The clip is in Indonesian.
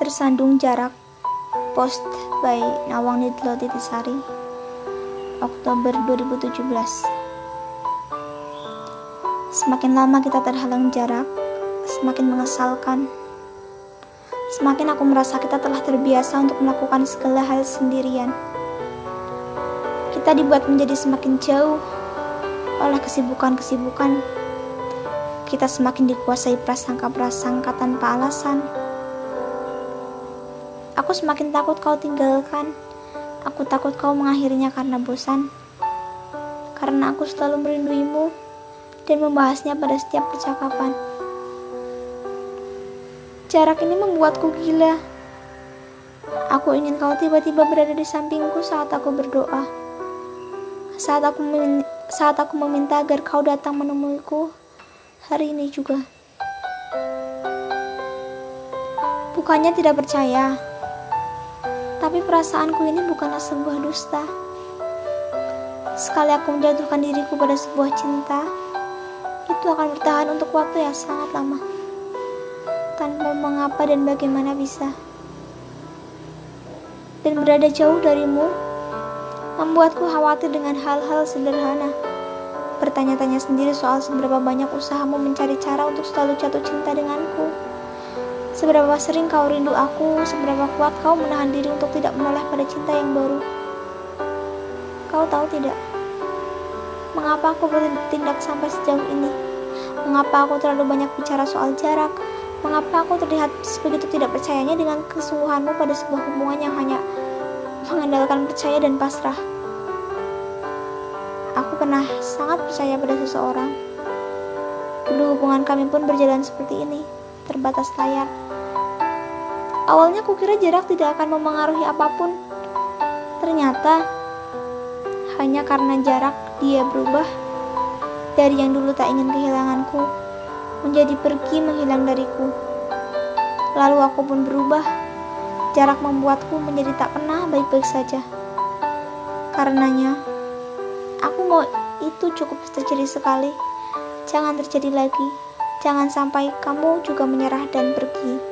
Tersandung jarak Post by Nawang Nidlo Titisari Oktober 2017 Semakin lama kita terhalang jarak Semakin mengesalkan. Semakin aku merasa kita telah terbiasa untuk melakukan segala hal sendirian. Kita dibuat menjadi semakin jauh oleh kesibukan-kesibukan. Kita semakin dikuasai prasangka-prasangka tanpa alasan Aku semakin takut kau tinggalkan. Aku takut kau mengakhirinya karena bosan. Karena aku selalu merinduimu dan membahasnya pada setiap percakapan. Jarak ini membuatku gila. Aku ingin kau tiba-tiba berada di sampingku saat aku berdoa. Saat aku saat aku meminta agar kau datang menemuiku hari ini juga. Bukannya tidak percaya, tapi perasaanku ini bukanlah sebuah dusta. Sekali aku menjatuhkan diriku pada sebuah cinta, itu akan bertahan untuk waktu yang sangat lama. Tanpa mengapa dan bagaimana bisa. Dan berada jauh darimu, membuatku khawatir dengan hal-hal sederhana. Bertanya-tanya sendiri soal seberapa banyak usahamu mencari cara untuk selalu jatuh cinta denganku. Seberapa sering kau rindu aku, seberapa kuat kau menahan diri untuk tidak menoleh pada cinta yang baru. Kau tahu tidak? Mengapa aku bertindak sampai sejauh ini? Mengapa aku terlalu banyak bicara soal jarak? Mengapa aku terlihat begitu tidak percayanya dengan kesungguhanmu pada sebuah hubungan yang hanya mengandalkan percaya dan pasrah? Aku pernah sangat percaya pada seseorang. Dulu hubungan kami pun berjalan seperti ini, terbatas layar. Awalnya kukira jarak tidak akan memengaruhi apa pun. Ternyata hanya karena jarak dia berubah dari yang dulu tak ingin kehilanganku menjadi pergi menghilang dariku. Lalu aku pun berubah. Jarak membuatku menjadi tak pernah baik-baik saja. Karenanya, aku mau itu cukup terjadi sekali. Jangan terjadi lagi. Jangan sampai kamu juga menyerah dan pergi.